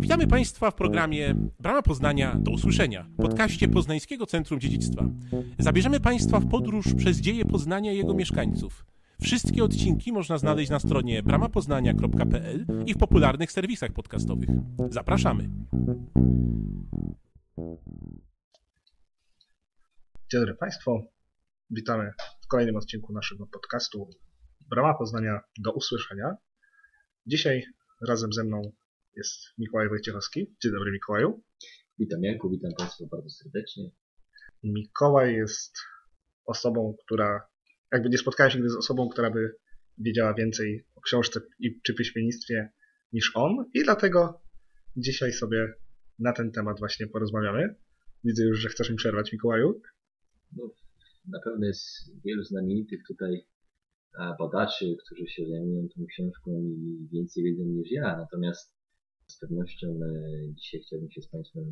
Witamy Państwa w programie Brama Poznania do usłyszenia, podcaście Poznańskiego Centrum Dziedzictwa. Zabierzemy Państwa w podróż przez dzieje Poznania i jego mieszkańców. Wszystkie odcinki można znaleźć na stronie bramapoznania.pl i w popularnych serwisach podcastowych. Zapraszamy. Dzień dobry Państwu. Witamy w kolejnym odcinku naszego podcastu Brama Poznania do usłyszenia. Dzisiaj razem ze mną jest Mikołaj Wojciechowski. Dzień dobry Mikołaju. Witam Janku, witam Państwa bardzo serdecznie. Mikołaj jest osobą, która, jakby nie spotkałem się nigdy z osobą, która by wiedziała więcej o książce i, czy piśmiennictwie niż on i dlatego dzisiaj sobie na ten temat właśnie porozmawiamy. Widzę już, że chcesz mi przerwać Mikołaju. No, na pewno jest wielu znamienitych tutaj badaczy, którzy się zajmują tą książką i więcej wiedzą niż ja. Natomiast z pewnością dzisiaj chciałbym się z Państwem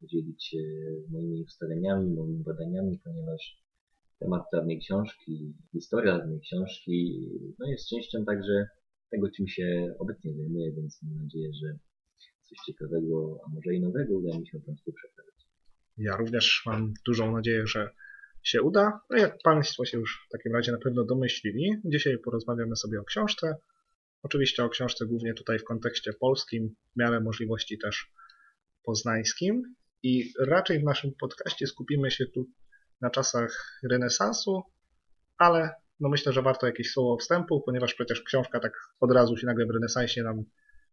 podzielić e, moimi ustaleniami, moimi badaniami, ponieważ temat dawnej książki, historia dawnej książki no jest częścią także tego, czym się obecnie zajmuję, więc mam nadzieję, że coś ciekawego, a może i nowego uda mi się Państwu przekazać. Ja również mam dużą nadzieję, że się uda. No jak Państwo się już w takim razie na pewno domyślili, dzisiaj porozmawiamy sobie o książce. Oczywiście o książce głównie tutaj w kontekście polskim, w miarę możliwości też poznańskim. I raczej w naszym podcaście skupimy się tu na czasach renesansu, ale no myślę, że warto jakieś słowo wstępu, ponieważ przecież książka tak od razu się nagle w renesansie nam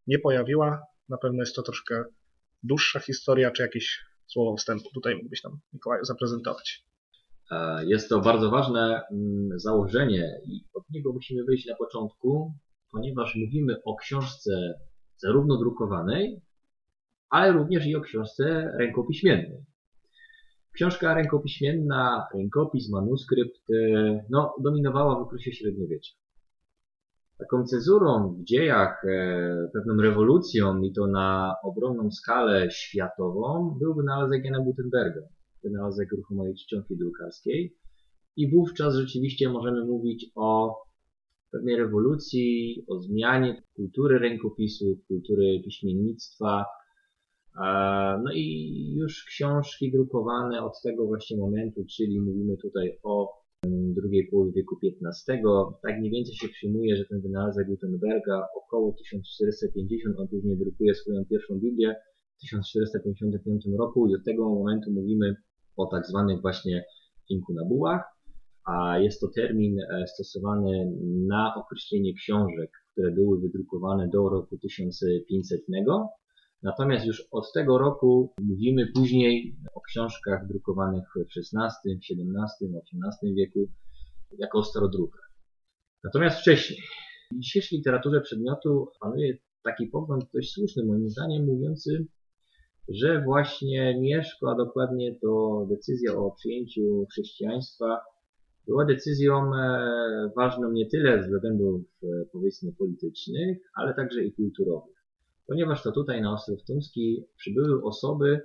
nie pojawiła. Na pewno jest to troszkę dłuższa historia, czy jakieś słowo wstępu tutaj mógłbyś nam, Mikołaju, zaprezentować. E, jest to bardzo ważne mm, założenie i od niego musimy wyjść na początku, ponieważ mówimy o książce zarówno drukowanej, ale również i o książce rękopiśmiennej. Książka rękopiśmienna, rękopis, manuskrypt, e, no, dominowała w okresie średniowiecza. Taką cezurą w dziejach, e, pewną rewolucją i to na ogromną skalę światową był wynalazek Jana Gutenberga wynalazek ruchomej czcionki drukarskiej. I wówczas rzeczywiście możemy mówić o pewnej rewolucji, o zmianie kultury rękopisu, kultury piśmiennictwa. No i już książki drukowane od tego właśnie momentu, czyli mówimy tutaj o drugiej połowie wieku XV. Tak mniej więcej się przyjmuje, że ten wynalazek Gutenberga około 1450, on później drukuje swoją pierwszą Biblię w 1455 roku i od tego momentu mówimy o tak zwanych właśnie inkunabułach, a jest to termin e, stosowany na określenie książek, które były wydrukowane do roku 1500. Natomiast już od tego roku mówimy później o książkach drukowanych w XVI, XVII, XVIII wieku jako starodrukach. Natomiast wcześniej, w dzisiejszej literaturze przedmiotu panuje taki pogląd dość słuszny moim zdaniem, mówiący, że właśnie Mieszko, a dokładnie to decyzja o przyjęciu chrześcijaństwa była decyzją e, ważną nie tyle z względów e, powiedzmy politycznych, ale także i kulturowych. Ponieważ to tutaj na Ostrów Tumski przybyły osoby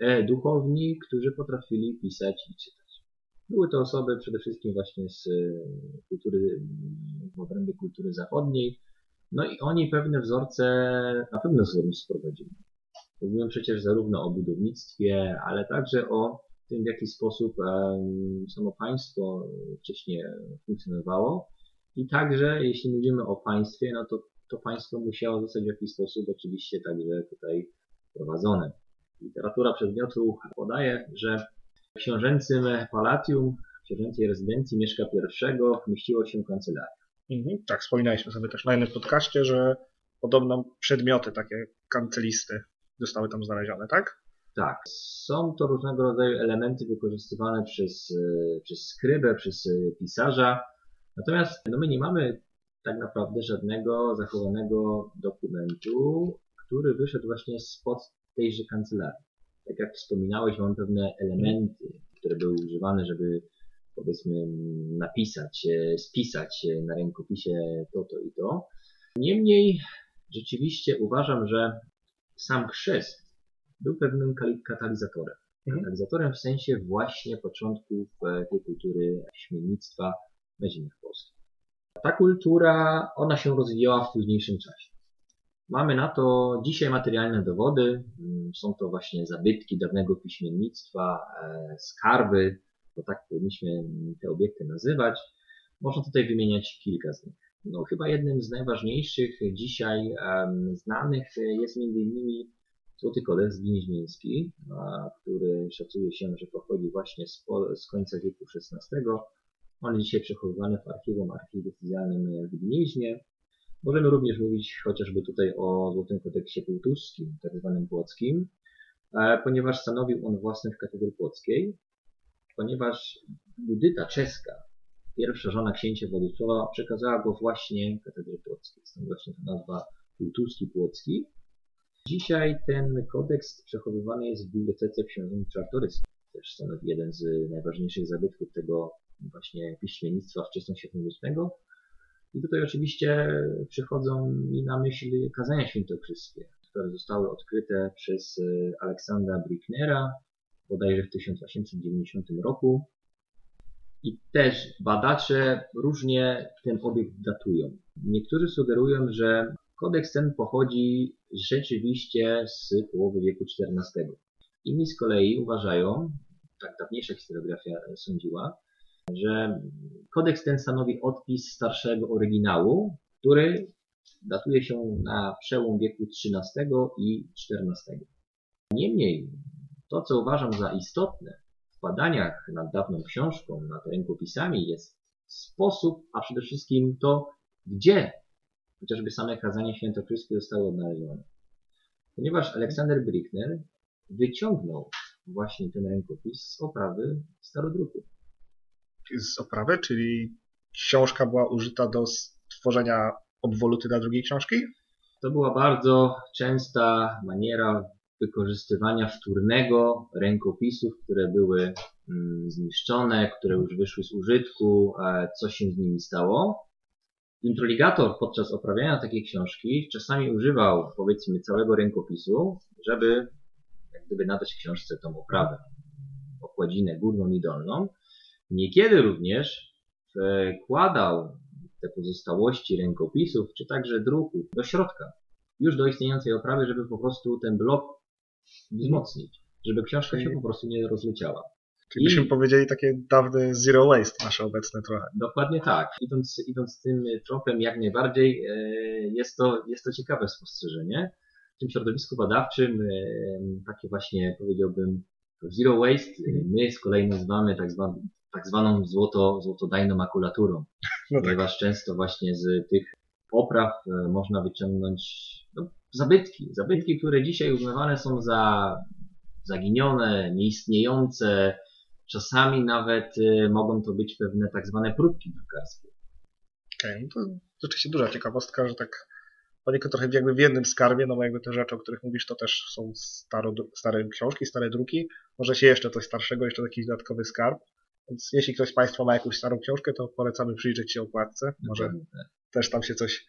e, duchowni, którzy potrafili pisać i czytać. Były to osoby przede wszystkim właśnie z kultury, w obrębie kultury zachodniej, no i oni pewne wzorce na pewno z sprowadzili. Mówiłem przecież zarówno o budownictwie, ale także o tym, w jaki sposób samo państwo wcześniej funkcjonowało. I także, jeśli mówimy o państwie, no to to państwo musiało zostać w jakiś sposób oczywiście także tutaj prowadzone. Literatura przedmiotu podaje, że w książęcym palatium, w książęcej rezydencji Mieszka I mieściło się kancelaria. Mhm, tak, wspominaliśmy sobie też na innym podcaście, że podobno przedmioty takie kancelisty zostały tam znalezione, tak? Tak. Są to różnego rodzaju elementy wykorzystywane przez, e, przez skrybę, przez e, pisarza. Natomiast no my nie mamy tak naprawdę żadnego zachowanego dokumentu, który wyszedł właśnie spod tejże kancelarii. Tak jak wspominałeś, mam pewne elementy, które były używane, żeby powiedzmy napisać, e, spisać na rękopisie to, to i to. Niemniej rzeczywiście uważam, że sam chrzest był pewnym katalizatorem. Mhm. Katalizatorem w sensie właśnie początków tej kultury śmiennictwa na ziemiach polskich. Ta kultura, ona się rozwijała w późniejszym czasie. Mamy na to dzisiaj materialne dowody. Mm, Są to właśnie zabytki dawnego piśmiennictwa, e, skarby, bo tak powinniśmy te obiekty nazywać. Można tutaj wymieniać kilka z nich. No, chyba jednym z najważniejszych dzisiaj znanych jest m.in. Złoty Kodeks Gnieźnieński, a, który szacuje się, że pochodzi właśnie z, z końca wieku XVI. On jest dzisiaj przechowywany w archiwum archidiecezjalnym w Gnieźnie. Możemy również mówić chociażby tutaj o Złotym Kodeksie Półtuskim, tak zwanym płockim, e, ponieważ stanowił on własność katedry płockiej, ponieważ Judyta czeska, pierwsza żona księcia Władysława, przekazała go właśnie katedrze płockiej. Stąd właśnie ta nazwa Półtuski Płocki. Dzisiaj ten kodeks przechowywany jest w bibliotece książąt Czartorysów. Też stanowi jeden z najważniejszych zabytków tego właśnie piśmiennictwa wczesnośredniowiecznego. I tutaj oczywiście przychodzą mi na myśl kazania świętokrzyskie, które zostały odkryte przez e, Aleksandra Bricknera bodajże w 1890 roku. I też badacze różnie ten obiekt datują. Niektórzy sugerują, że kodeks ten pochodzi rzeczywiście z połowy wieku XIV. Inni z kolei uważają, tak dawniejsza historiografia sądziła, że kodeks ten stanowi odpis starszego oryginału, który datuje się na przełom wieku XIII i XIV. Niemniej, to co uważam za istotne w badaniach nad dawną książką, nad rękopisami jest sposób, a przede wszystkim to, gdzie chociażby same kazania świętokrzyskie zostały odnalezione. Ponieważ Aleksander Brickner wyciągnął właśnie ten rękopis z oprawy starodruku z oprawy, czyli książka była użyta do stworzenia obwoluty dla drugiej książki? To była bardzo częsta maniera wykorzystywania wtórnego rękopisów, które były mm, zniszczone, które już wyszły z użytku, co się z nimi stało. Introligator podczas oprawiania takiej książki czasami używał powiedzmy całego rękopisu, żeby jak gdyby nadać książce tą oprawę, okładzinę górną i dolną. Niekiedy również wkładał te pozostałości rękopisów, czy także druków do środka, już do istniejącej oprawy, żeby po prostu ten blok wzmocnić, żeby książka się po prostu nie rozleciała. Czyli byśmy powiedzieli takie dawne zero waste nasze obecne trochę. Dokładnie tak. Idąc, idąc tym tropem jak najbardziej e, jest to, jest to ciekawe spostrzeżenie. W tym środowisku badawczym e, takie właśnie powiedziałbym zero waste my z kolei nazywamy tak zwaną, tak zwaną złoto, złotodajną makulaturą. No tak. Ponieważ często właśnie z tych opraw e, można wyciągnąć no, zabytki. Zabytki, które dzisiaj uznawane są za zaginione, nieistniejące. Czasami nawet y, mogą to być pewne tak zwane próbki drukarskie. Okej, okay, no to rzeczywiście duża ciekawostka, że tak poniekąd trochę jakby w jednym skarbie, no bo jakby te rzeczy, o których mówisz, to też są staro, stare książki, stare druki. Może się jeszcze coś starszego, jeszcze jakiś dodatkowy skarb. Więc jeśli ktoś z Państwa ma jakąś starą książkę, to polecamy przyjrzeć się okładce. Może tak. też tam się coś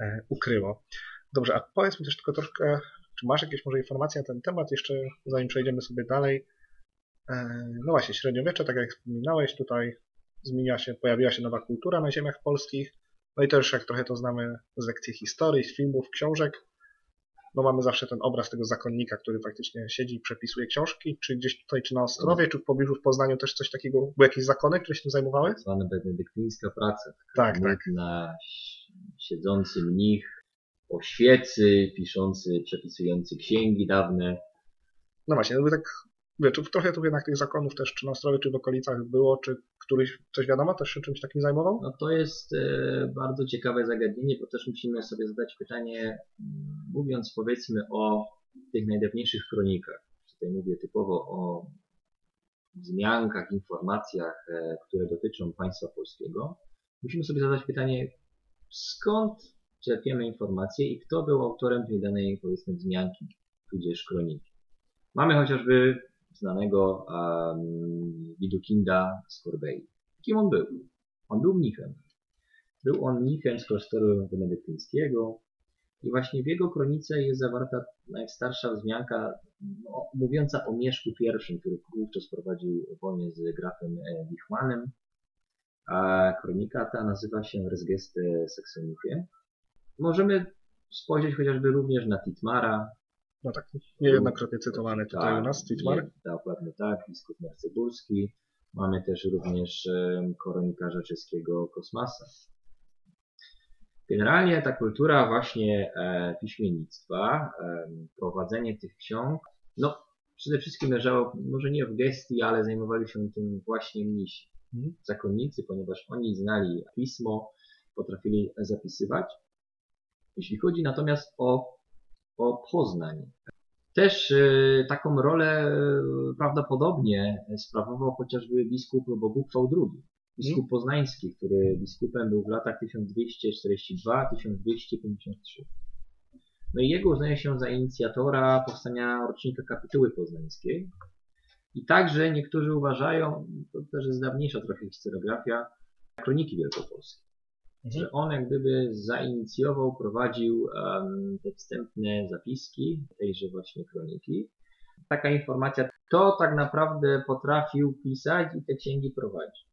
e, ukryło. Dobrze, a powiedz mi też tylko troszkę, czy masz jakieś może informacje na ten temat, jeszcze zanim przejdziemy sobie dalej. E, no właśnie, średniowiecze, tak jak wspominałeś, tutaj zmienia się, pojawiła się nowa kultura na ziemiach polskich. No i też jak trochę to znamy z lekcji historii, z filmów, książek, no mamy zawsze ten obraz tego zakonnika, który faktycznie siedzi i przepisuje książki, czy gdzieś tutaj, czy na Ostrowie, czy w pobliżu w Poznaniu też coś takiego, były jakieś zakony, które się tym zajmowały? Tak zwana benedyktyńska praca. Tak, tak. Na siedzący mnich, o świecy, piszący, przepisujący księgi dawne. No właśnie, no tak, wiecie, trochę tu jednak tych zakonów też, czy na Ostrowie, czy w okolicach było, czy któryś, coś wiadomo, też się czymś takim zajmował? No to jest e, bardzo ciekawe zagadnienie, bo też musimy sobie zadać pytanie, mm, mówiąc powiedzmy o tych najdawniejszych kronikach. Tutaj mówię typowo o wzmiankach, informacjach, e, które dotyczą państwa polskiego. Musimy sobie zadać pytanie, skąd czerpiemy informacje i kto był autorem tej danej, powiedzmy, wzmianki, tudzież kroniki. Mamy chociażby znanego um, Widukinda z Corbei. Kim on był? On był mnichem. Był on mnichem z klasztoru benedyktyńskiego i właśnie w jego kronice jest zawarta najstarsza wzmianka no, mówiąca o Mieszku I, który wówczas prowadził wojnę z grafem e, Wichmanem. A kronika ta nazywa się Resgeste Saxonifie możemy spojrzeć chociażby również na Titmara. No tak, niejednokrotnie cytowany tutaj Tak, u nas, Titmar. nie, Dokładnie tak, biskup Mercebulski. Mamy też również em, kronikarza czeskiego Kosmasa. Generalnie ta kultura właśnie e, piśmiennictwa, prowadzenie tych ksiąg, no przede wszystkim leżało może nie w gestii, ale zajmowali się tym właśnie mnisi, Mhm. zakonnicy, ponieważ oni znali pismo, potrafili zapisywać. Jeśli chodzi natomiast o, o Poznań, też e, taką rolę e, prawdopodobnie sprawował chociażby biskup Boguchwał II, biskup poznański, który biskupem był w latach 1242-1253. No i jego uznaje się za inicjatora powstania rocznika kapituły poznańskiej. I także niektórzy uważają, to też jest dawniejsza trochę historiografia, kroniki wielkopolskie że on jak gdyby zainicjował, prowadził em, te wstępne zapiski tejże właśnie kroniki. Taka informacja, to tak naprawdę potrafił pisać i te księgi prowadzić.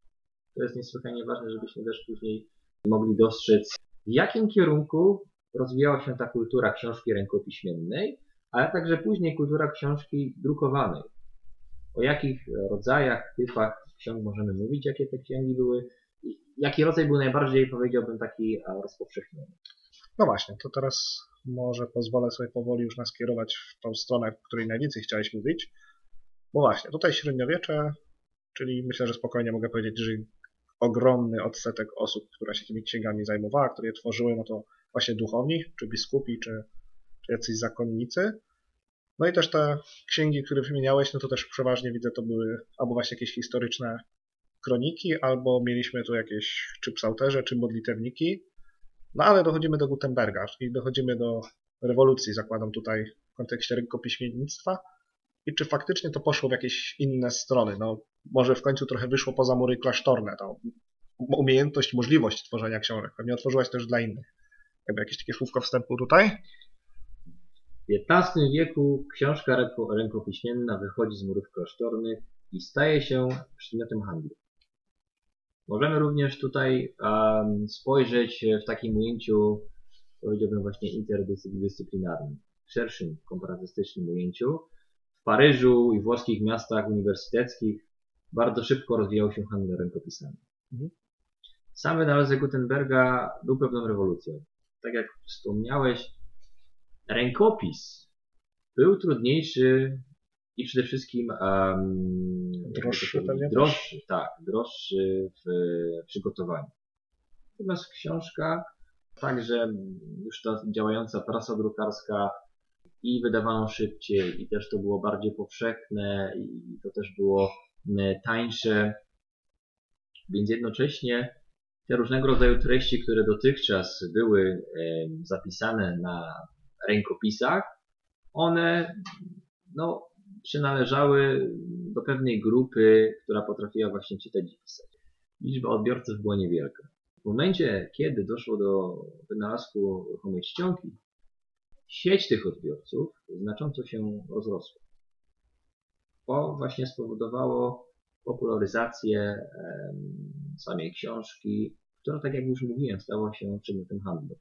To jest niesłychanie ważne, żebyśmy też później mogli dostrzec, w jakim kierunku rozwijała się ta kultura książki rękopiśmiennej, ale także później kultura książki drukowanej. O jakich rodzajach, typach ksiąg możemy mówić, jakie te księgi były, jaki rodzaj był najbardziej, powiedziałbym, taki e, rozpowszechniony. No właśnie, to teraz może pozwolę sobie powoli już nas kierować w tą stronę, w której najwięcej chciałeś mówić. Bo właśnie, tutaj średniowiecze, czyli myślę, że spokojnie mogę powiedzieć, że ogromny odsetek osób, która się tymi księgami zajmowała, które je tworzyły, no to właśnie duchowni, czy biskupi, czy, czy jacyś zakonnicy. No i też te księgi, które wymieniałeś, no to też przeważnie widzę, to były albo właśnie jakieś historyczne kroniki, albo mieliśmy tu jakieś czy psałterze, czy modlitewniki. No ale dochodzimy do Gutenberga, czyli dochodzimy do rewolucji, zakładam tutaj w kontekście rękopiśmiennictwa. I czy faktycznie to poszło w jakieś inne strony? No, może w końcu trochę wyszło poza mury klasztorne, tą umiejętność, możliwość tworzenia książek. Pewnie otworzyłaś też dla innych. Jakby jakieś takie słówko wstępu tutaj? W XV wieku książka ręko- rękopiśmienna wychodzi z murów klasztornych i staje się przedmiotem handlu. Możemy również tutaj em, spojrzeć w takim ujęciu, powiedziałbym właśnie interdyscyplinarnym, w szerszym komparatystycznym ujęciu. W Paryżu i włoskich miastach uniwersyteckich bardzo szybko rozwijał się handel rękopisami. Mhm. Sam wynalazek Gutenberga był pewną rewolucją. Tak jak wspomniałeś, rękopis był trudniejszy i przede wszystkim um, Droższy też? droższy, tak, droższy w przygotowaniu. Natomiast książka, także już ta działająca prasa drukarska i wydawano szybciej i też to było bardziej powszechne i to też było tańsze, więc jednocześnie te różnego rodzaju treści, które dotychczas były zapisane na rękopisach, one no, przynależały do pewnej grupy, która potrafiła właśnie czytać i pisać. Liczba odbiorców była niewielka. W momencie, kiedy doszło do wynalazku ruchomej czcionki, sieć tych odbiorców znacząco się rozrosła. To właśnie spowodowało popularyzację samej książki, która, tak jak już mówiłem, stała się przedmiotem handlu.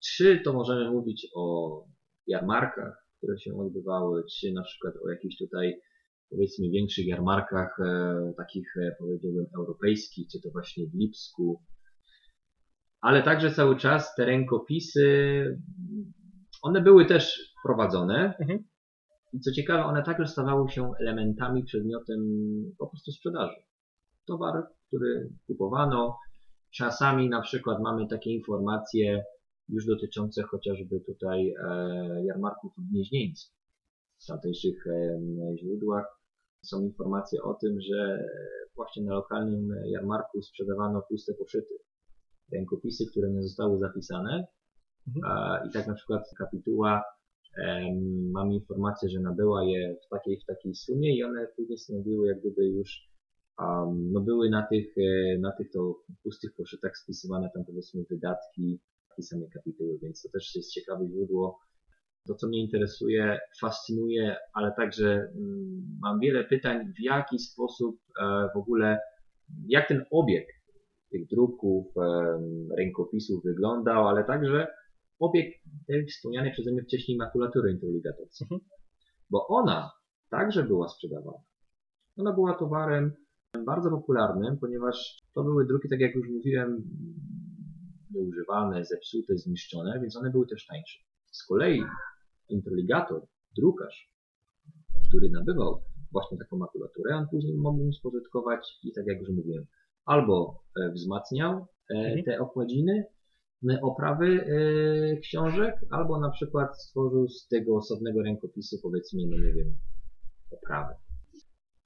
Czy to możemy mówić o jarmarkach, które się odbywały, czy na przykład o jakichś tutaj powiedzmy większych jarmarkach, e, takich e, powiedziałbym europejskich, czy to właśnie w Lipsku. Ale także cały czas te rękopisy, one były też prowadzone. Mhm. I co ciekawe, one także stawały się elementami, przedmiotem po prostu sprzedaży. Towar, który kupowano. Czasami na przykład mamy takie informacje już dotyczące chociażby tutaj e, jarmarków w Gnieźnieńcu. W tamtejszych e, źródłach są informacje o tym, że właśnie na lokalnym jarmarku sprzedawano puste poszyty. Rękopisy, które nie zostały zapisane. E, I tak na przykład kapituła em, mam informację, że nabyła je w takiej, w takiej sumie i one później stanowiły jak gdyby już um, no były na tych, e, na tych to pustych poszytach spisywane tam powiedzmy wydatki i samej kapituły, więc to też jest ciekawe źródło. To, co mnie interesuje, fascynuje, ale także mm, mam wiele pytań, w jaki sposób e, w ogóle, jak ten obieg tych druków, em, rękopisów wyglądał, ale także obieg tej wspomnianej przeze mnie wcześniej makulatury introligatorskiej. Mhm. Bo ona także była sprzedawana. Ona była towarem bardzo popularnym, ponieważ to były druki, tak jak już mówiłem, nieużywane, zepsute, zniszczone, więc one były też tańsze. Z kolei introligator, drukarz, który nabywał właśnie taką makulaturę, on później mógł ją spożytkować i tak jak już mówiłem, albo e, wzmacniał e, Mhm. te okładziny, e, oprawy książek, albo na przykład stworzył z tego osobnego rękopisu, powiedzmy, no nie wiem, oprawę.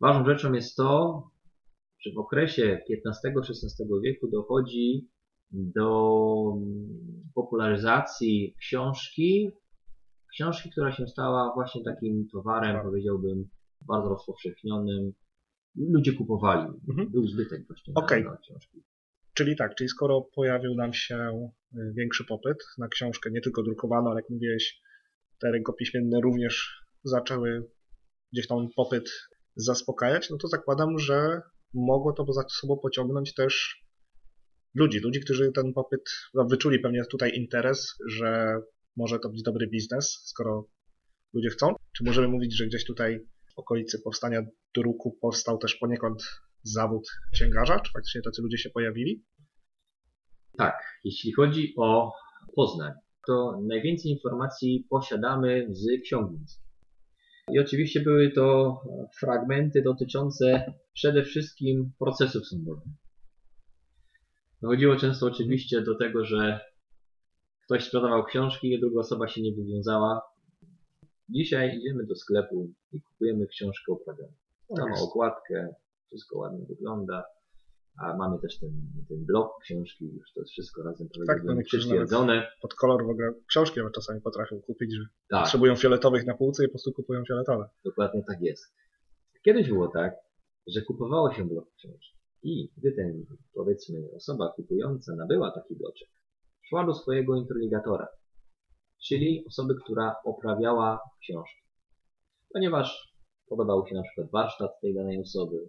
Ważną rzeczą jest to, że w okresie XV-XVI wieku dochodzi do popularyzacji książki, książki, która się stała właśnie takim towarem, Tak. powiedziałbym, bardzo rozpowszechnionym. Ludzie kupowali. Mhm. Był zbytek właśnie na, na książki. Czyli tak, czyli skoro pojawił nam się y, większy popyt na książkę, nie tylko drukowaną, ale jak mówiłeś, te rękopiśmienne również zaczęły gdzieś tam popyt zaspokajać, no to zakładam, że mogło to za sobą pociągnąć też ludzi, ludzi, którzy ten popyt no, wyczuli pewnie tutaj interes, że może to być dobry biznes, skoro ludzie chcą. Czy możemy mówić, że gdzieś tutaj w okolicy powstania druku powstał też poniekąd zawód księgarza? Czy faktycznie tacy ludzie się pojawili? Tak, jeśli chodzi o Poznań, to najwięcej informacji posiadamy z miejskich. I oczywiście były to fragmenty dotyczące przede wszystkim procesów sądowych. Dochodziło często oczywiście do tego, że ktoś sprzedawał książki, a druga osoba się nie wywiązała. Dzisiaj idziemy do sklepu i kupujemy książkę oprawioną. Ona ma okładkę, wszystko ładnie wygląda, a mamy też ten, ten blok książki, już to jest wszystko razem Tak, no przytwierdzone. Pod kolor w ogóle książki nawet czasami potrafią kupić, że Tak, potrzebują fioletowych na półce i po prostu kupują fioletowe. dokładnie tak jest. Kiedyś było tak, że kupowało się blok książki i gdy ten, powiedzmy, osoba kupująca nabyła taki bloczek, szła do swojego introligatora, czyli osoby, która oprawiała książkę. Ponieważ podobał się na przykład warsztat tej danej osoby,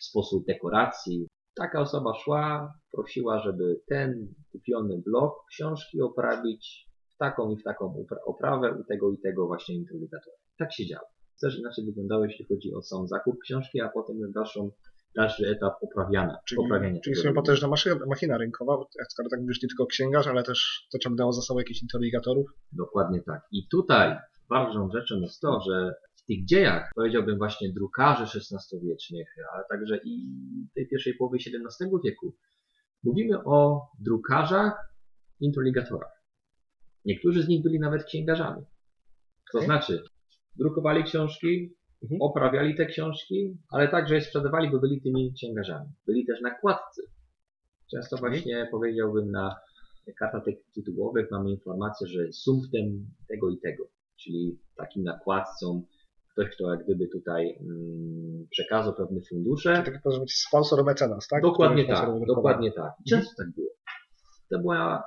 sposób dekoracji, taka osoba szła, prosiła, żeby ten kupiony blok książki oprawić w taką i w taką oprawę u tego i tego właśnie introligatora. Tak się działo. Też inaczej wyglądało, jeśli chodzi o sam zakup książki, a potem dalszą, dalszy etap oprawiania. Czyli, oprawiania czyli druku. potężna maszyna, machina rynkowa, skoro tak mówisz, nie tylko księgarz, ale też to ciągnęło za sobą jakichś interligatorów. Dokładnie tak. I tutaj ważną rzeczą jest to, że w tych dziejach, powiedziałbym właśnie drukarzy XVI-wiecznych, ale także i tej pierwszej połowy XVII wieku, mówimy o drukarzach, introligatorach. Niektórzy z nich byli nawet księgarzami. To Okej. znaczy, drukowali książki, Mhm. oprawiali te książki, ale także je sprzedawali, bo byli tymi księgarzami. Byli też nakładcy. Często Okej. właśnie powiedziałbym na kartach tytułowych mamy informację, że sumptem tego i tego, czyli takim nakładcą, ktoś, kto jak gdyby tutaj mm, przekazał pewne fundusze. Czyli taki może być sponsor mecenas, tak? Dokładnie tak, dokładnie tak. I Mhm. często tak było. To była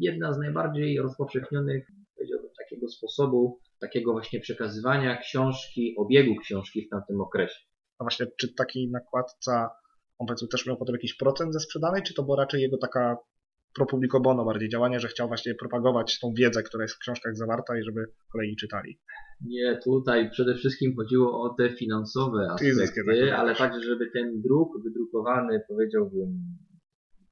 jedna z najbardziej rozpowszechnionych, powiedziałbym, takiego sposobu, takiego właśnie przekazywania książki, obiegu książki w tamtym okresie. A właśnie, czy taki nakładca, on powiedzmy też miał potem jakiś procent ze sprzedanej, czy to była raczej jego taka pro bono bardziej działanie, że chciał właśnie propagować tą wiedzę, która jest w książkach zawarta i żeby kolei czytali? Nie, tutaj przede wszystkim chodziło o te finansowe aspekty, takie ale też. także, żeby ten druk wydrukowany, powiedziałbym,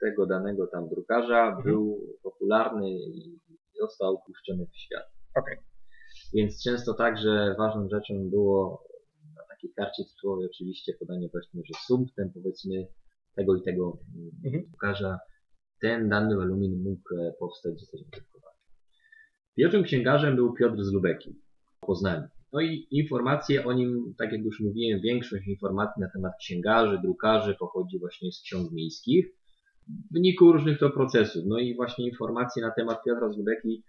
tego danego tam drukarza Mhm. był popularny i został puszczony w świat. Okej. Więc często także ważną rzeczą było na takiej karcie tytułowej oczywiście podanie właśnie, że sumptem powiedzmy tego i tego Mhm. ten dany wolumin mógł e, powstać, zostać wydrukowany. Pierwszym księgarzem był Piotr z Lubeki Poznaniu. No i informacje o nim, tak jak już mówiłem, większość informacji na temat księgarzy, drukarzy pochodzi właśnie z ksiąg miejskich w wyniku różnych to procesów. No i właśnie informacje na temat Piotra z Lubeki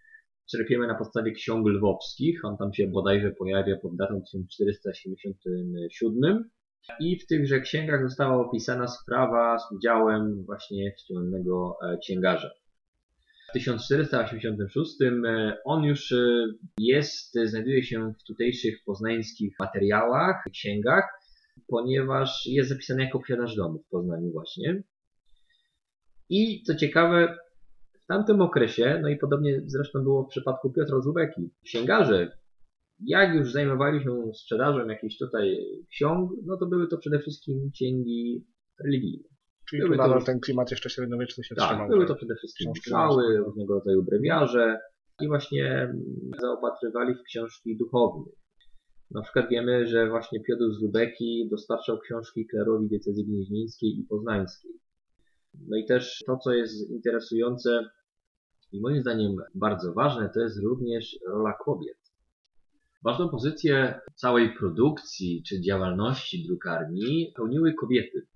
czerpiemy na podstawie ksiąg lwowskich. On tam się bodajże pojawia pod datą 1477. I w tychże księgach została opisana sprawa z udziałem właśnie wspomnianego e, księgarza. W 1486 e, on już e, jest, znajduje się w tutejszych poznańskich materiałach, księgach, ponieważ jest zapisany jako posiadacz domu w Poznaniu właśnie. I co ciekawe, w tamtym okresie, no i podobnie zresztą było w przypadku Piotra Zubeki, księgarze, jak już zajmowali się sprzedażą jakichś tutaj ksiąg, no to były to przede wszystkim księgi religijne. Czyli Były tu to nadal już- ten klimat jeszcze średniowieczny się Tak, trzymał. były to przede wszystkim ważne. różnego rodzaju brewiarze i właśnie zaopatrywali w książki duchowne. Na przykład wiemy, że właśnie Piotr z Lubeki dostarczał książki klerowi diecezji gnieźnieńskiej i poznańskiej. No i też to, co jest interesujące i moim zdaniem bardzo ważne, to jest również rola kobiet. Ważną pozycję całej produkcji czy działalności drukarni pełniły kobiety,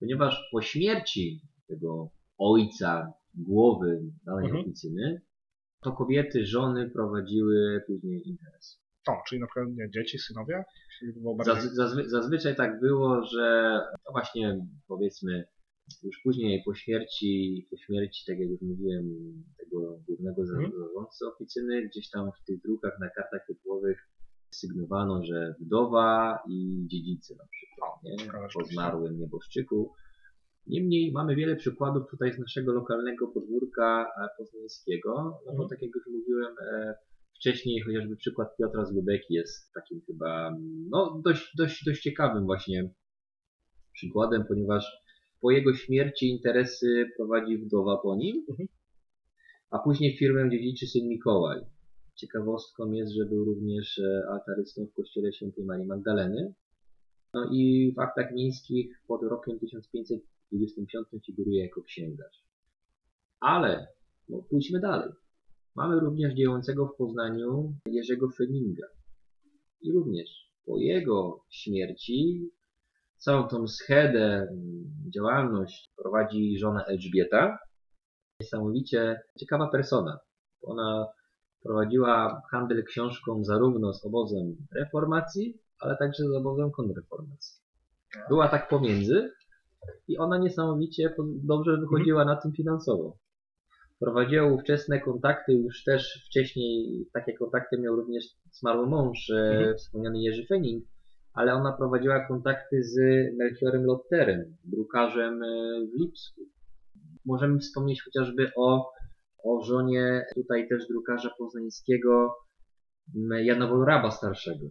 ponieważ po śmierci tego ojca, głowy danej Mhm. oficyny, to kobiety, żony prowadziły później interes. O, czyli na przykład nie, dzieci, synowie? Bardziej... Zazwy, zazwy, zazwyczaj tak było, że no właśnie powiedzmy już później po śmierci, po śmierci, tak jak już mówiłem, tego głównego Mhm. zarządcy oficyny, gdzieś tam w tych drukach na kartach tytułowych sygnowano, że wdowa i dziedzice na przykład, nie? po zmarłym nieboszczyku. Niemniej mamy wiele przykładów tutaj z naszego lokalnego podwórka e, poznańskiego, no bo Mhm. tak jak już mówiłem e, wcześniej, chociażby przykład Piotra z Lubeki jest takim chyba no, dość, dość, dość ciekawym właśnie przykładem, ponieważ po jego śmierci interesy prowadzi wdowa po nim, Mhm. a później firmę dziedziczy syn Mikołaj. Ciekawostką jest, że był również e, altarystą w kościele świętej Marii Magdaleny. No i w aktach miejskich pod rokiem 1525 figuruje jako księgarz. Ale no, pójdźmy dalej. Mamy również dziejącego w Poznaniu Jerzego Feninga. I również po jego śmierci całą tą schedę, działalność prowadzi żona Elżbieta. Niesamowicie ciekawa persona. Ona prowadziła handel książką zarówno z obozem reformacji, ale także z obozem kontrreformacji. Była tak pomiędzy i ona niesamowicie dobrze wychodziła na tym finansowo. Prowadziła ówczesne kontakty, już też wcześniej takie kontakty miał również zmarły mąż, e, Mhm. wspomniany Jerzy Fening, ale ona prowadziła kontakty z Melchiorem Lotterem, drukarzem e, w Lipsku. Możemy wspomnieć chociażby o, o żonie tutaj też drukarza poznańskiego Jana Wolraba starszego.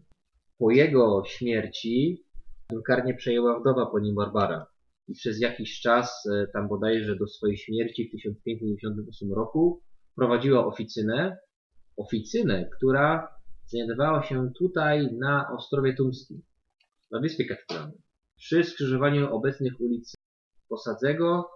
Po jego śmierci drukarnię przejęła wdowa po nim Barbara. I przez jakiś czas, e, tam bodajże do swojej śmierci w 1598 roku, prowadziła oficynę, oficynę, która znajdowała się tutaj na Ostrowie Tumskim, na Wyspie Katedralnej, przy skrzyżowaniu obecnych ulic Posadzego,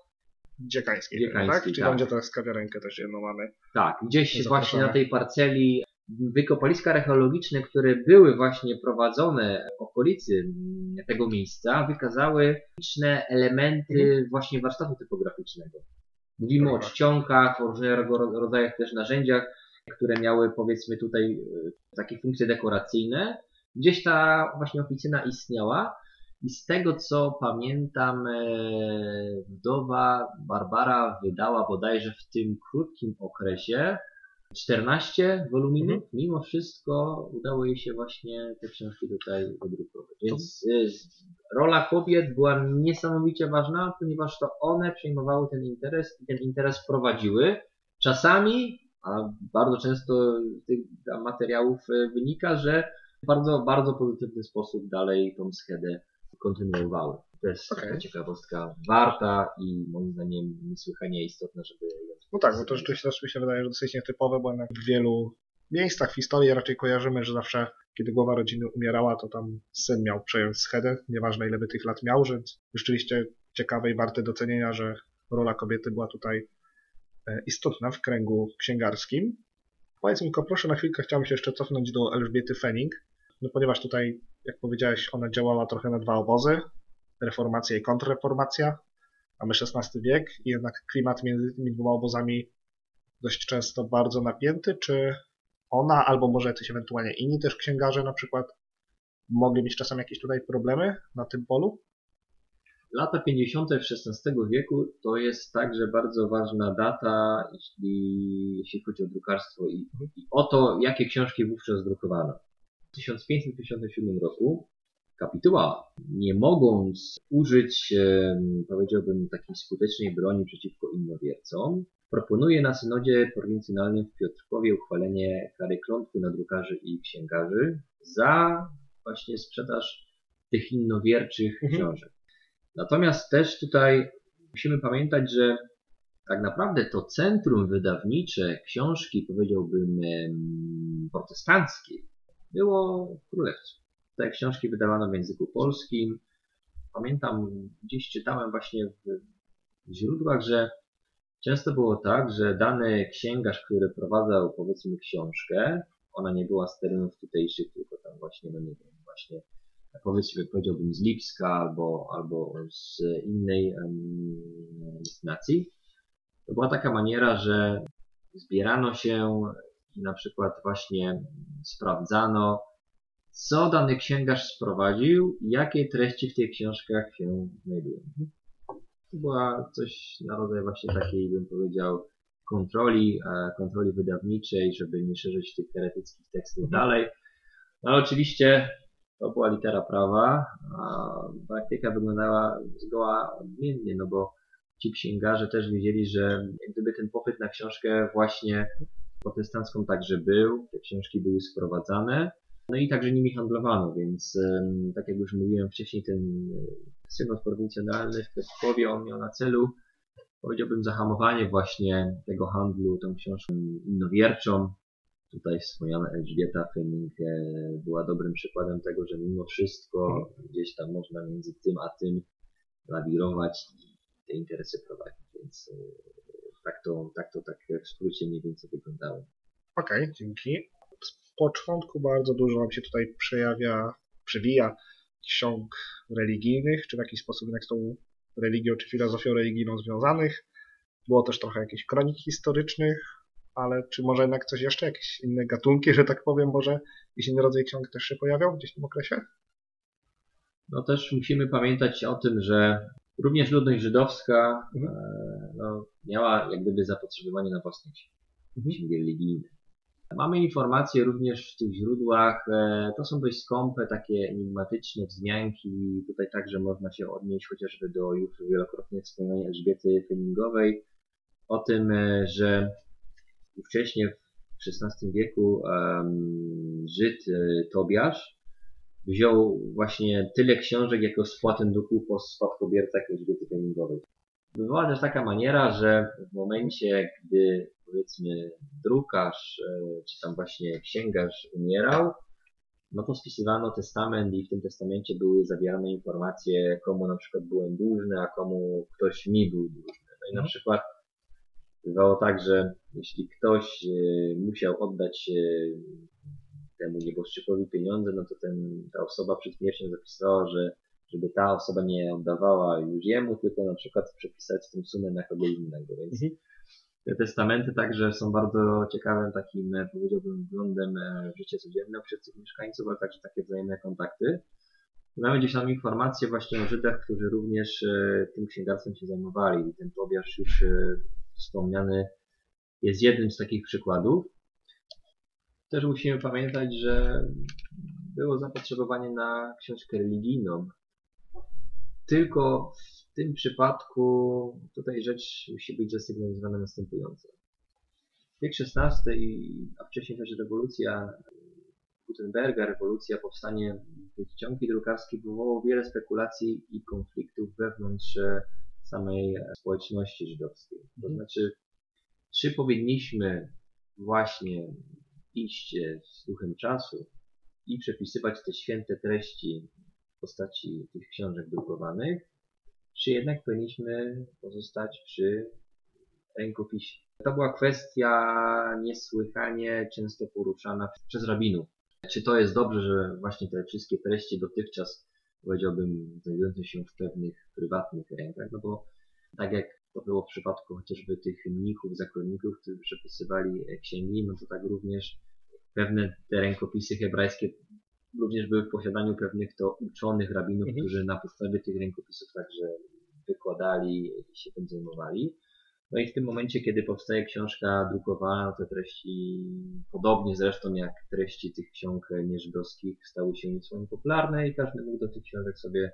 Dziekańskiej, Dziekańskiej, tak? Czyli tak. tam, gdzie teraz kawiarenkę też jedną mamy. Tak, gdzieś Zapraszamy. właśnie na tej parceli wykopaliska archeologiczne, które były właśnie prowadzone w okolicy tego miejsca, wykazały liczne elementy właśnie warsztatu typograficznego. Mówimy o czcionkach, o różnego ro- rodzajach też narzędziach, które miały powiedzmy tutaj e, takie funkcje dekoracyjne. Gdzieś ta właśnie oficyna istniała i z tego co pamiętam e, wdowa Barbara wydała bodajże w tym krótkim okresie 14 woluminów. Mhm. Mimo wszystko udało jej się właśnie te książki tutaj wydrukować. Więc e, rola kobiet była niesamowicie ważna, ponieważ to one przejmowały ten interes i ten interes prowadziły. Czasami, a bardzo często z tych materiałów e, wynika, że bardzo, bardzo pozytywny sposób dalej tą schedę kontynuowały. To jest taka Okej. ciekawostka warta i moim zdaniem niesłychanie istotna, żeby ją No tak, bo to rzeczywiście też mi się wydaje, że dosyć nietypowe, bo jednak w wielu miejscach w historii raczej kojarzymy, że zawsze, kiedy głowa rodziny umierała, to tam syn miał przejąć schedę, nieważne ile by tych lat miał, że rzeczywiście ciekawe i warte docenienia, że rola kobiety była tutaj e, istotna w kręgu księgarskim. Powiedz mi tylko, proszę, na chwilkę chciałbym się jeszcze cofnąć do Elżbiety Fening, no ponieważ tutaj, jak powiedziałeś, ona działała trochę na dwa obozy, reformacja i kontrreformacja, mamy XVI wiek i jednak klimat między tymi dwoma obozami dość często bardzo napięty, czy ona, albo może jacyś ewentualnie inni też księgarze na przykład, mogli mieć czasem jakieś tutaj problemy na tym polu? Lata 50. XVI wieku to jest także bardzo ważna data, jeśli, jeśli chodzi o drukarstwo i, i o to, jakie książki wówczas drukowano. W 1557 roku kapituła, nie mogąc użyć, powiedziałbym, takiej skutecznej broni przeciwko innowiercom, proponuje na synodzie prowincjonalnym w Piotrkowie uchwalenie kary klątwy na drukarzy i księgarzy za właśnie sprzedaż tych innowierczych Mhm. książek. Natomiast też tutaj musimy pamiętać, że tak naprawdę to centrum wydawnicze książki, powiedziałbym, protestanckiej, było w Królewcu. Te książki wydawano w języku polskim. Pamiętam, gdzieś czytałem właśnie w źródłach, że często było tak, że dany księgarz, który prowadzał powiedzmy książkę, ona nie była z terenów tutejszych, tylko tam właśnie, no nie wiem, właśnie powiedzmy powiedziałbym z Lipska albo, albo z innej em, destynacji, to była taka maniera, że zbierano się na przykład właśnie sprawdzano, co dany księgarz sprowadził i jakie treści w tych książkach się znajdują. To była coś na rodzaj właśnie takiej, bym powiedział, kontroli, e, kontroli wydawniczej, żeby nie szerzyć tych heretyckich tekstów dalej. No ale oczywiście to była litera prawa, a praktyka wyglądała zgoła odmiennie, no bo ci księgarze też wiedzieli, że jak gdyby ten popyt na książkę właśnie protestancką także był, te książki były sprowadzane, no i także nimi handlowano, więc tak jak już mówiłem wcześniej, ten e, synod prowincjonalny w Piotrkowie, on miał na celu, powiedziałbym, zahamowanie właśnie tego handlu tą książką innowierczą. Tutaj wspomniana Elżbieta Fleming była dobrym przykładem tego, że mimo wszystko gdzieś tam można między tym a tym lawirować i te interesy prowadzić, więc e, tak to, tak to tak w skrócie mniej więcej wyglądało. Okej, dzięki. Z początku bardzo dużo nam się tutaj przejawia, przewija ksiąg religijnych, czy w jakiś sposób jednak z tą religią czy filozofią religijną związanych. Było też trochę jakichś kronik historycznych, ale czy może jednak coś jeszcze, jakieś inne gatunki, że tak powiem, może jakiś inny rodzaj ksiąg też się pojawiał gdzieś w tym okresie? No też musimy pamiętać o tym, że również ludność żydowska Mhm. e, no, miała jak gdyby zapotrzebowanie na własne Mhm. księgi religijne. Mamy informacje również w tych źródłach, e, to są dość skąpe, takie enigmatyczne wzmianki. Tutaj także można się odnieść chociażby do już wielokrotnie wspomnianej Elżbiety Flemingowej o tym, e, że wcześniej w XVI wieku Żyd Tobiasz wziął właśnie tyle książek jako spłatę długu po spadkobiercach Elżbiety Flemingowej. Była też taka maniera, że w momencie, gdy powiedzmy drukarz, e, czy tam właśnie księgarz umierał, no to spisywano testament i w tym testamencie były zawierane informacje, komu na przykład byłem dłużny, a komu ktoś mi był dłużny. No i na Mhm. przykład bywało tak, że jeśli ktoś e, musiał oddać e, temu nieboszczykowi pieniądze, no to ten, ta osoba przed śmiercią zapisała, że żeby ta osoba nie oddawała już jemu, tylko na przykład przepisać tę sumę na kogo innego. Więc Mhm. te testamenty także są bardzo ciekawym takim, powiedziałbym, wglądem e, w życie codzienne obcych mieszkańców, ale także takie wzajemne kontakty. Mamy gdzieś tam informacje właśnie o Żydach, którzy również e, tym księgarstwem się zajmowali. I ten Tobiasz już e, wspomniany jest jednym z takich przykładów. Też musimy pamiętać, że było zapotrzebowanie na książkę religijną. Tylko w tym przypadku tutaj rzecz musi być zasygnalizowana następująco. Wiek XVI, i, a wcześniej też rewolucja Gutenberga, rewolucja, powstanie tych ściągi drukarskiej wywołało wiele spekulacji i konfliktów wewnątrz e, samej e, społeczności żydowskiej. To Mhm. znaczy, czy powinniśmy właśnie iść e, z duchem czasu i przepisywać te święte treści w postaci tych książek drukowanych, czy jednak powinniśmy pozostać przy rękopisie. To była kwestia niesłychanie często poruszana przez rabinów. Czy to jest dobrze, że właśnie te wszystkie treści dotychczas, powiedziałbym, znajdujące się w pewnych prywatnych rękach, no bo tak jak to było w przypadku chociażby tych mnichów, zakonników, którzy przepisywali e, księgi, no to tak również pewne te rękopisy hebrajskie również były w posiadaniu pewnych to uczonych rabinów, Mhm. którzy na podstawie tych rękopisów także wykładali i się tym zajmowali. No i w tym momencie, kiedy powstaje książka drukowana, te treści, podobnie zresztą jak treści tych ksiąg nieżydowskich, stały się niesłychanie popularne i każdy mógł do tych książek sobie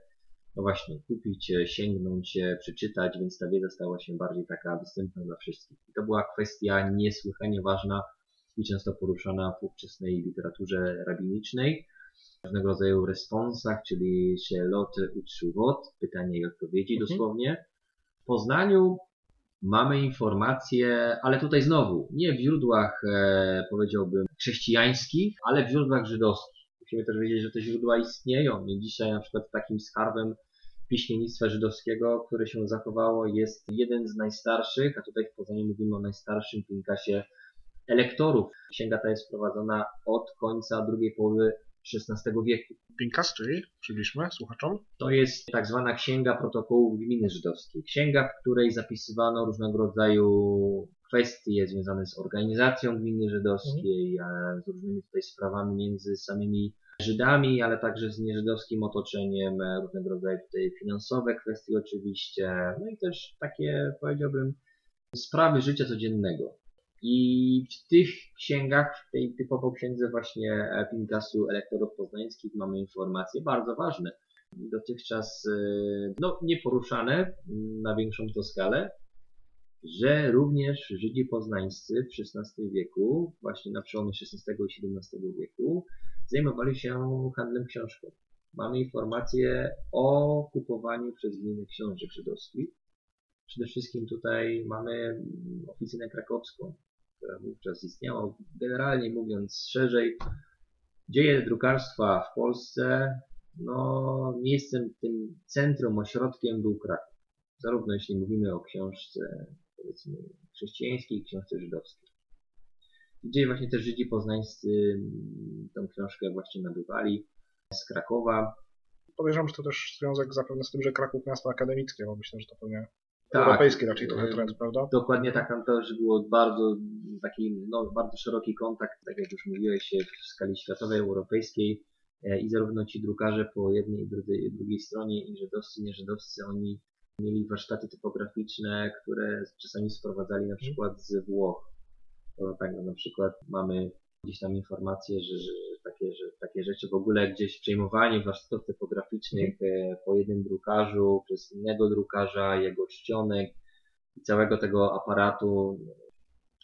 no właśnie, kupić, e, sięgnąć, e, przeczytać, więc ta wiedza stała się bardziej taka dostępna dla wszystkich. I to była kwestia niesłychanie ważna i często poruszana w ówczesnej literaturze rabinicznej, różnego rodzaju responsach, czyli lot utszuvot, pytanie i odpowiedzi Mhm. dosłownie. W Poznaniu mamy informacje, ale tutaj znowu, nie w źródłach, e, powiedziałbym, chrześcijańskich, ale w źródłach żydowskich. Musimy też wiedzieć, że te źródła istnieją i dzisiaj na przykład takim skarbem piśmiennictwa żydowskiego, które się zachowało, jest jeden z najstarszych, a tutaj w Poznaniu mówimy o najstarszym pinkasie elektorów. Księga ta jest prowadzona od końca drugiej połowy XVI wieku. Pinkas, czyli przybliżmy słuchaczom. To jest tak zwana Księga Protokołów Gminy Żydowskiej. Księga, w której zapisywano różnego rodzaju kwestie związane z organizacją gminy żydowskiej, e, z różnymi tutaj sprawami między samymi Żydami, ale także z nieżydowskim otoczeniem, e, różnego rodzaju tutaj finansowe kwestie oczywiście, no i też takie powiedziałbym sprawy życia codziennego. I w tych księgach, w tej typowo księdze właśnie Pinkasu Elektorów Poznańskich mamy informacje bardzo ważne. Dotychczas e, no, nieporuszane na większą to skalę, że również Żydzi poznańscy w XVI wieku, właśnie na przełomie XVI i XVII wieku, zajmowali się handlem książką. Mamy informacje o kupowaniu przez gminy książek żydowskich. Przede wszystkim tutaj mamy oficynę krakowską, która wówczas istniała. Generalnie mówiąc szerzej, dzieje drukarstwa w Polsce, no miejscem, tym centrum, ośrodkiem był Kraków. Zarówno jeśli mówimy o książce, powiedzmy, chrześcijańskiej, książce żydowskiej. Gdzie właśnie też Żydzi poznańscy mm, tą książkę właśnie nabywali z Krakowa. Podejrzewam, że to też związek zapewne z tym, że Kraków miasto akademickie, bo myślę, że to pewnie Tak. europejski raczej trochę Y, trend, prawda? Dokładnie tak, tam też było bardzo taki, no, bardzo szeroki kontakt, tak jak już mówiłeś, w skali światowej, europejskiej e, i zarówno ci drukarze po jednej i drugiej, drugiej stronie, i żydowscy, nie żydowscy, oni mieli warsztaty typograficzne, które czasami sprowadzali na przykład z Włoch. To tak, no, na przykład mamy gdzieś tam informacje, że, że takie, że takie rzeczy w ogóle gdzieś przejmowanie warsztatów typograficznych e, po jednym drukarzu przez innego drukarza, jego czcionek i całego tego aparatu.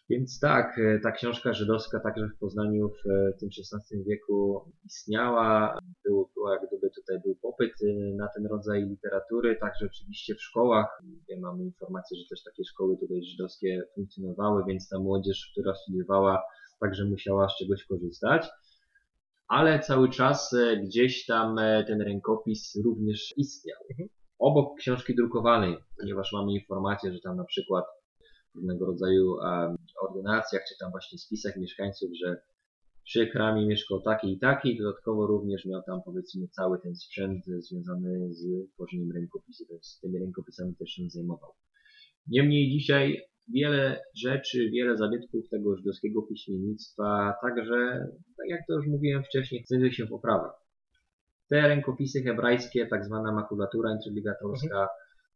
Więc tak, e, ta książka żydowska także w Poznaniu w e, tym XVI wieku istniała. Był, była jak gdyby tutaj był popyt e, na ten rodzaj literatury, także oczywiście w szkołach. Ja mamy informację, że też takie szkoły tutaj żydowskie funkcjonowały, więc ta młodzież, która studiowała, także musiała z czegoś korzystać. Ale cały czas gdzieś tam ten rękopis również istniał. Obok książki drukowanej, ponieważ mamy informację, że tam na przykład w różnego rodzaju ordynacjach, czy tam właśnie spisach mieszkańców, że przy kramie mieszkał taki i taki, dodatkowo również miał tam powiedzmy cały ten sprzęt związany z tworzeniem rękopisu, więc tymi rękopisami też się zajmował. Niemniej dzisiaj wiele rzeczy, wiele zabytków tego żydowskiego piśmiennictwa, także, tak jak to już mówiłem wcześniej, znajduje się w oprawach. Te rękopisy hebrajskie, tak zwana makulatura interligatorska,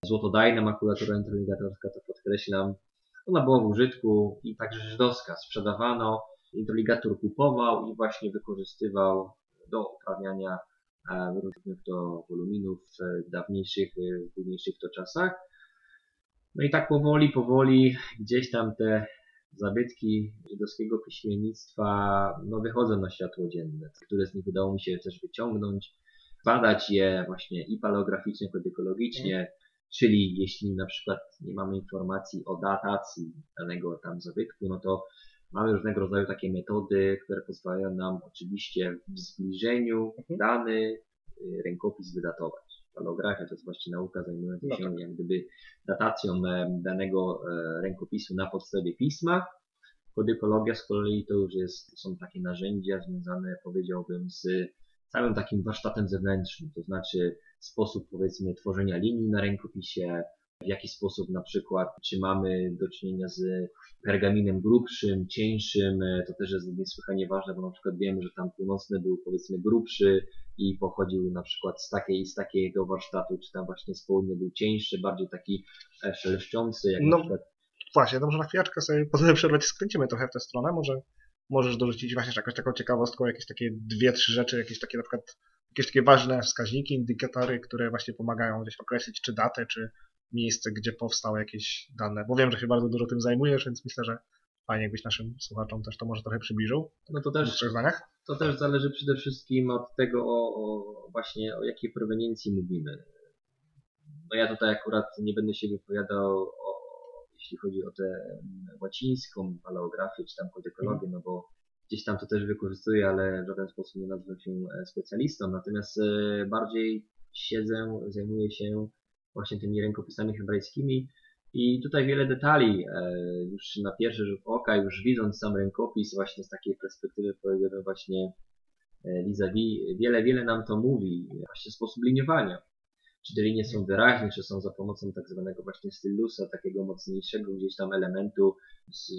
złotodajna makulatura interligatorska, to podkreślam, ona była w użytku i także żydowska. Sprzedawano, interligator kupował i właśnie wykorzystywał do oprawiania e, różnych to woluminów w dawniejszych, e, w późniejszych to czasach. No i tak powoli, powoli gdzieś tam te zabytki żydowskiego piśmiennictwa no, wychodzą na światło dzienne. Które z nich udało mi się też wyciągnąć, badać je właśnie i paleograficznie, kodykologicznie, czyli jeśli na przykład nie mamy informacji o datacji danego tam zabytku, no to mamy różnego rodzaju takie metody, które pozwalają nam oczywiście w zbliżeniu Mhm. dany y, rękopis wydatować. Paleografia to jest właśnie nauka zajmująca No się tak. jak gdyby datacją danego e, rękopisu na podstawie pisma. Kodykologia z kolei to już jest, są takie narzędzia związane powiedziałbym z całym takim warsztatem zewnętrznym, to znaczy sposób powiedzmy tworzenia linii na rękopisie, w jaki sposób na przykład, czy mamy do czynienia z pergaminem grubszym, cieńszym, e, to też jest niesłychanie ważne, bo na przykład wiemy, że tam północny był powiedzmy grubszy i pochodził na przykład z takiej, z takiego warsztatu, czy tam właśnie z południa był cieńszy, bardziej taki e, szeleszczący, jak No. na przykład Właśnie, dobrze na chwileczkę sobie pozwolę przerwać, skręcimy trochę w tę stronę, może możesz dorzucić właśnie jakąś taką ciekawostką, jakieś takie dwie, trzy rzeczy, jakieś takie na przykład jakieś takie ważne wskaźniki, indykatory, które właśnie pomagają gdzieś określić czy datę, czy miejsce, gdzie powstały jakieś dane, bo wiem, że się bardzo dużo tym zajmujesz, więc myślę, że fajnie jakbyś naszym słuchaczom też to może trochę przybliżył. No to też, to też zależy przede wszystkim od tego, o, o właśnie o jakiej proweniencji mówimy. No ja tutaj akurat nie będę się wypowiadał o, jeśli chodzi o tę łacińską paleografię czy tam kodekologię, no bo gdzieś tam to też wykorzystuję, ale w żaden sposób nie nazwę się e, specjalistą. Natomiast e, bardziej siedzę, zajmuję się właśnie tymi rękopisami hebrajskimi i tutaj wiele detali, e, już na pierwszy rzut oka, już widząc sam rękopis właśnie z takiej perspektywy powiedziałbym właśnie vis-a-vis, wiele, wiele nam to mówi, właśnie sposób liniowania. Czy te linie są wyraźne, czy są za pomocą tak zwanego właśnie stylusa, takiego mocniejszego gdzieś tam elementu,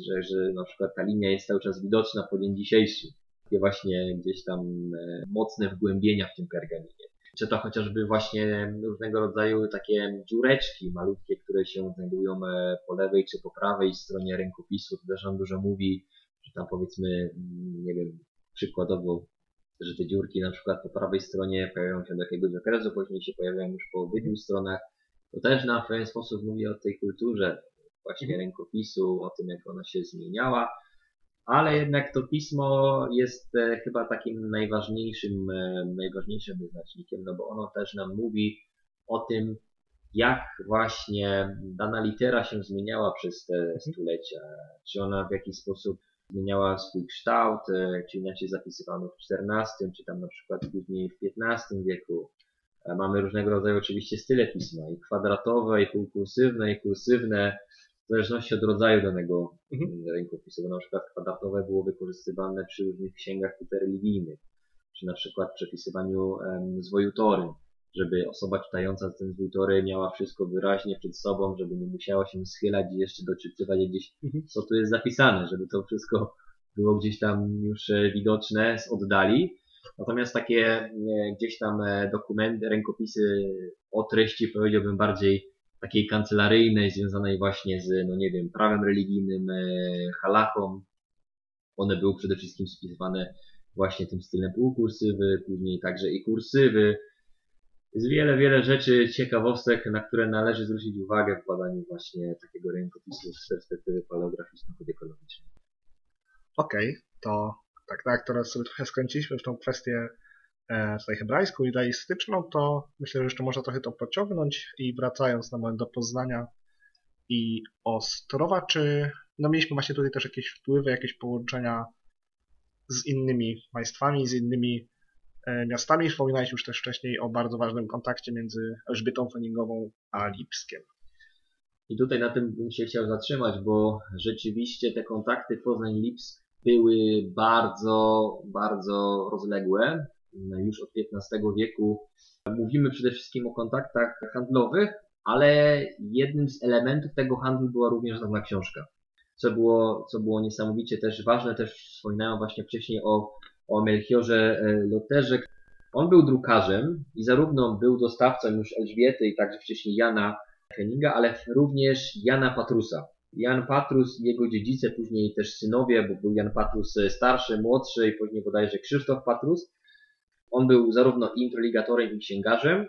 że, że na przykład ta linia jest cały czas widoczna po dzień dzisiejszy. Takie właśnie gdzieś tam e, mocne wgłębienia w tym pergaminie. Czy to chociażby właśnie różnego rodzaju takie dziureczki malutkie, które się znajdują e, po lewej czy po prawej stronie rękopisu. To też nam dużo mówi, że tam powiedzmy, mm, nie wiem, przykładowo, że te dziurki na przykład po prawej stronie pojawiają się do jakiegoś okresu, później się pojawiają już po obydwu stronach. To też na pewien sposób mówi o tej kulturze właśnie rękopisu, o tym jak ona się zmieniała. Ale jednak to pismo jest e, chyba takim najważniejszym, e, najważniejszym wyznacznikiem, no bo ono też nam mówi o tym, jak właśnie dana litera się zmieniała przez te stulecia. Czy ona w jakiś sposób zmieniała swój kształt, e, czy inaczej zapisywano w XIV, czy tam na przykład później w XV wieku. E, Mamy różnego rodzaju oczywiście style pisma, i kwadratowe, i półkursywne, i kursywne, w zależności od rodzaju danego Mhm. rękopisu, bo na przykład kwadratowe było wykorzystywane przy różnych księgach religijnych, czy na przykład przepisywaniu em, zwojutory, żeby osoba czytająca ten zwojutory miała wszystko wyraźnie przed sobą, żeby nie musiała się schylać i jeszcze doczytywać gdzieś, Mhm. co tu jest zapisane, żeby to wszystko było gdzieś tam już e, widoczne z oddali. Natomiast takie e, gdzieś tam e, dokumenty, rękopisy o treści powiedziałbym bardziej takiej kancelaryjnej, związanej właśnie z, no nie wiem, prawem religijnym, halachą. One były przede wszystkim spisywane właśnie tym stylem półkursywy, później także i kursywy. Jest wiele, wiele rzeczy, ciekawostek, na które należy zwrócić uwagę w badaniu właśnie takiego rękopisu z perspektywy paleograficzno-kodekologicznej. Okej, to tak, tak, teraz sobie trochę skręciliśmy w tą kwestię e, tutaj hebrajską, judaistyczną, to myślę, że jeszcze można trochę to pociągnąć i wracając na moment do Poznania i Ostrowa, czy no mieliśmy właśnie tutaj też jakieś wpływy, jakieś połączenia z innymi państwami, z innymi miastami. Wspominałeś już też wcześniej o bardzo ważnym kontakcie między Elżbietą Feningową a Lipskiem. I tutaj na tym bym się chciał zatrzymać, bo rzeczywiście te kontakty Poznań-Lipsk były bardzo, bardzo rozległe. Już od XV wieku mówimy przede wszystkim o kontaktach handlowych, ale jednym z elementów tego handlu była również dawna książka. Co było, co było niesamowicie też ważne, też wspominałem właśnie wcześniej o, o Melchiorze e, Loterze. On był drukarzem i zarówno był dostawcą już Elżbiety i także wcześniej Jana Henninga, ale również Jana Patrusa. Jan Patrus i jego dziedzice, później też synowie, bo był Jan Patrus starszy, młodszy i później bodajże Krzysztof Patrus. On był zarówno introligatorem i księgarzem.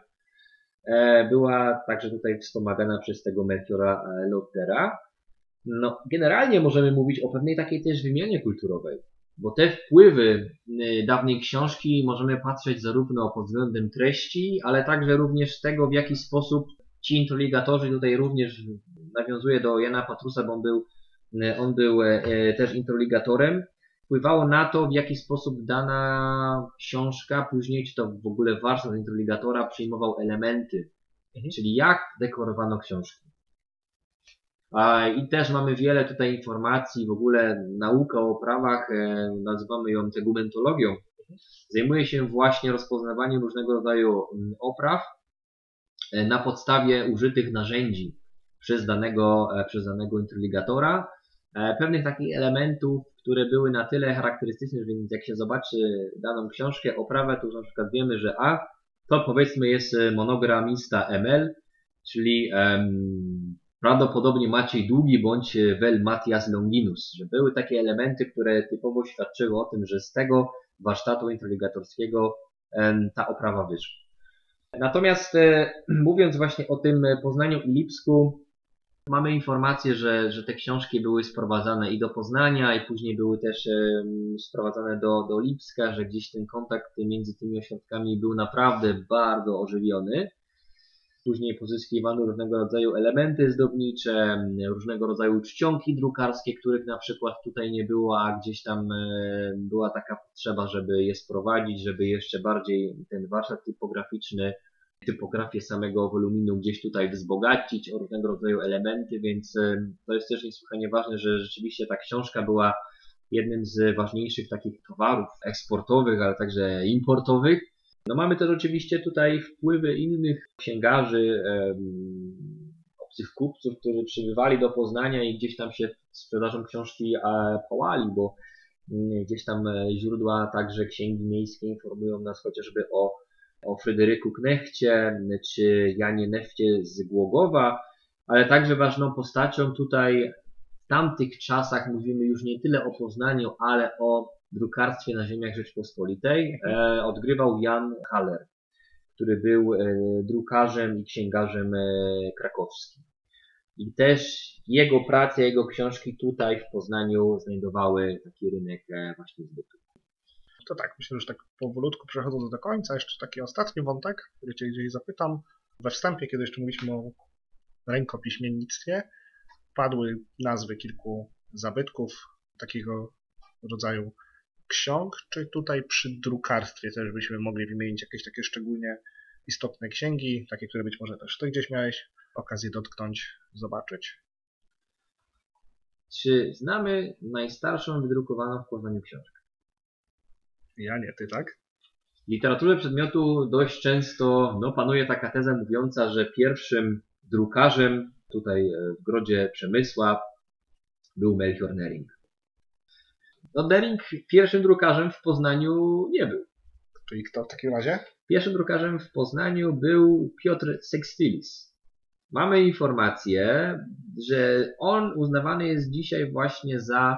E, Była także tutaj wspomagana przez tego Melchiora e, Lottera. No, generalnie możemy mówić o pewnej takiej też wymianie kulturowej, bo te wpływy y, dawnej książki możemy patrzeć zarówno pod względem treści, ale także również tego, w jaki sposób ci introligatorzy tutaj również nawiązuje do Jana Patrusa, bo on był, y, on był e, e, też introligatorem, wpływało na to, w jaki sposób dana książka, później czy to w ogóle warsztat introligatora przyjmował elementy, czyli jak dekorowano książki. I też mamy wiele tutaj informacji, w ogóle nauka o prawach, e, nazywamy ją tegumentologią, zajmuje się właśnie rozpoznawaniem różnego rodzaju mm, opraw e, na podstawie użytych narzędzi przez danego, e, przez danego introligatora, e, pewnych takich elementów, które były na tyle charakterystyczne, że jak się zobaczy daną książkę, oprawę, to już na przykład wiemy, że A to powiedzmy jest monogramista ML, czyli prawdopodobnie Maciej Długi bądź e, Vel Matthias Longinus, że były takie elementy, które typowo świadczyły o tym, że z tego warsztatu introligatorskiego em, ta oprawa wyszła. Natomiast e, mówiąc właśnie o tym Poznaniu i Lipsku, mamy informację, że, że te książki były sprowadzane i do Poznania, i później były też sprowadzane do, do Lipska, że gdzieś ten kontakt między tymi ośrodkami był naprawdę bardzo ożywiony. Później pozyskiwano różnego rodzaju elementy zdobnicze, różnego rodzaju czcionki drukarskie, których na przykład tutaj nie było, a gdzieś tam e, była taka potrzeba, żeby je sprowadzić, żeby jeszcze bardziej ten warsztat typograficzny, typografię samego woluminu gdzieś tutaj wzbogacić o różnego rodzaju elementy, więc e, to jest też niesłychanie ważne, że rzeczywiście ta książka była jednym z ważniejszych takich towarów eksportowych, ale także importowych no mamy też oczywiście tutaj wpływy innych księgarzy, obcych kupców, którzy przybywali do Poznania i gdzieś tam się sprzedażą książki pałali, bo mm, gdzieś tam e, źródła, także księgi miejskie informują nas chociażby o, o Fryderyku Knechcie czy Janie Nefcie z Głogowa, ale także ważną postacią tutaj w tamtych czasach mówimy już nie tyle o Poznaniu, ale o drukarstwie na ziemiach Rzeczpospolitej e, odgrywał Jan Haller, który był e, drukarzem i księgarzem e, krakowskim. I też jego prace, jego książki tutaj w Poznaniu znajdowały taki rynek właśnie zbytu. To tak, myślę, że tak powolutku przechodząc do końca, jeszcze taki ostatni wątek, który Cię gdzieś zapytam. We wstępie, kiedy jeszcze mówiliśmy o rękopiśmiennictwie, padły nazwy kilku zabytków takiego rodzaju ksiąg, czy tutaj przy drukarstwie też byśmy mogli wymienić jakieś takie szczególnie istotne księgi, takie, które być może też ty gdzieś miałeś okazję dotknąć, zobaczyć? Czy znamy najstarszą wydrukowaną w Poznaniu książkę? Ja nie, ty tak? W literaturze przedmiotu dość często no, panuje taka teza mówiąca, że pierwszym drukarzem tutaj w Grodzie Przemysła był Melchior Nering. No Dering pierwszym drukarzem w Poznaniu nie był. Czyli kto w takim razie? Pierwszym drukarzem w Poznaniu był Piotr Sextilis. Mamy informację, że on uznawany jest dzisiaj właśnie za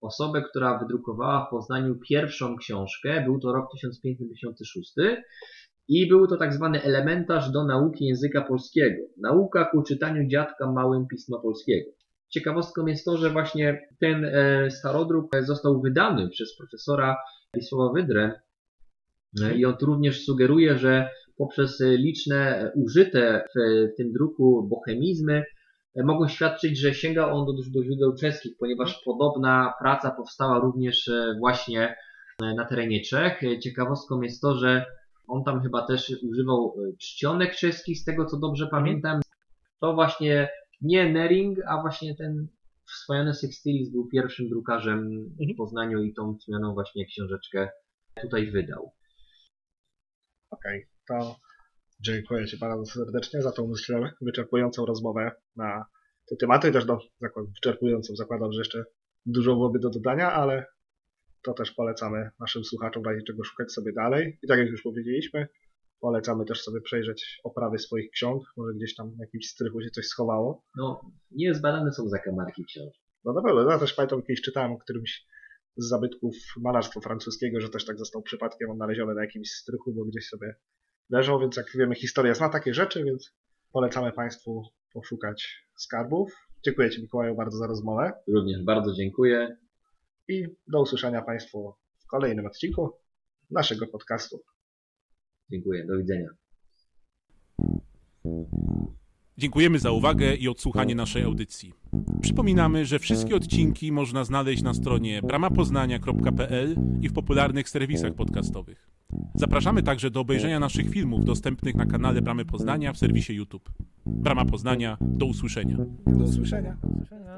osobę, która wydrukowała w Poznaniu pierwszą książkę. Był to rok 1556 i był to tak zwany elementarz do nauki języka polskiego. Nauka ku czytaniu dziadka małym pisma polskiego. Ciekawostką jest to, że właśnie ten e, starodruk został wydany przez profesora Wisława Wydrę e, i on tu również sugeruje, że poprzez liczne użyte w tym druku bohemizmy e, mogą świadczyć, że sięga on do, do źródeł czeskich, ponieważ podobna praca powstała również właśnie na terenie Czech. Ciekawostką jest to, że on tam chyba też używał czcionek czeskich, z tego co dobrze pamiętam. To właśnie nie Nering, a właśnie ten wspomniany Sextilis był pierwszym drukarzem mhm. w Poznaniu i tą wspomnianą właśnie książeczkę tutaj wydał. Okej, okay, to dziękuję Ci bardzo serdecznie za tą myślę wyczerpującą rozmowę na te tematy. Też do, wyczerpującą zakładam, że jeszcze dużo byłoby do dodania, ale to też polecamy naszym słuchaczom w razie czego szukać sobie dalej. I tak jak już powiedzieliśmy, Polecamy też sobie przejrzeć oprawy swoich ksiąg, może gdzieś tam w jakimś strychu się coś schowało. No, nie zbadane są zakamarki ksiąg. No na pewno, ja też pamiętam kiedyś czytałem o którymś z zabytków malarstwa francuskiego, że też tak został przypadkiem odnaleziony na jakimś strychu, bo gdzieś sobie leżał, więc jak wiemy historia zna takie rzeczy, więc polecamy Państwu poszukać skarbów. Dziękuję Ci Mikołaju bardzo za rozmowę. Również bardzo dziękuję. I do usłyszenia Państwu w kolejnym odcinku naszego podcastu. Dziękuję, do widzenia. Dziękujemy za uwagę i odsłuchanie naszej audycji. Przypominamy, że wszystkie odcinki można znaleźć na stronie bramapoznania.pl i w popularnych serwisach podcastowych. Zapraszamy także do obejrzenia naszych filmów dostępnych na kanale Bramy Poznania w serwisie YouTube. Brama Poznania, do usłyszenia. Do usłyszenia. Do usłyszenia.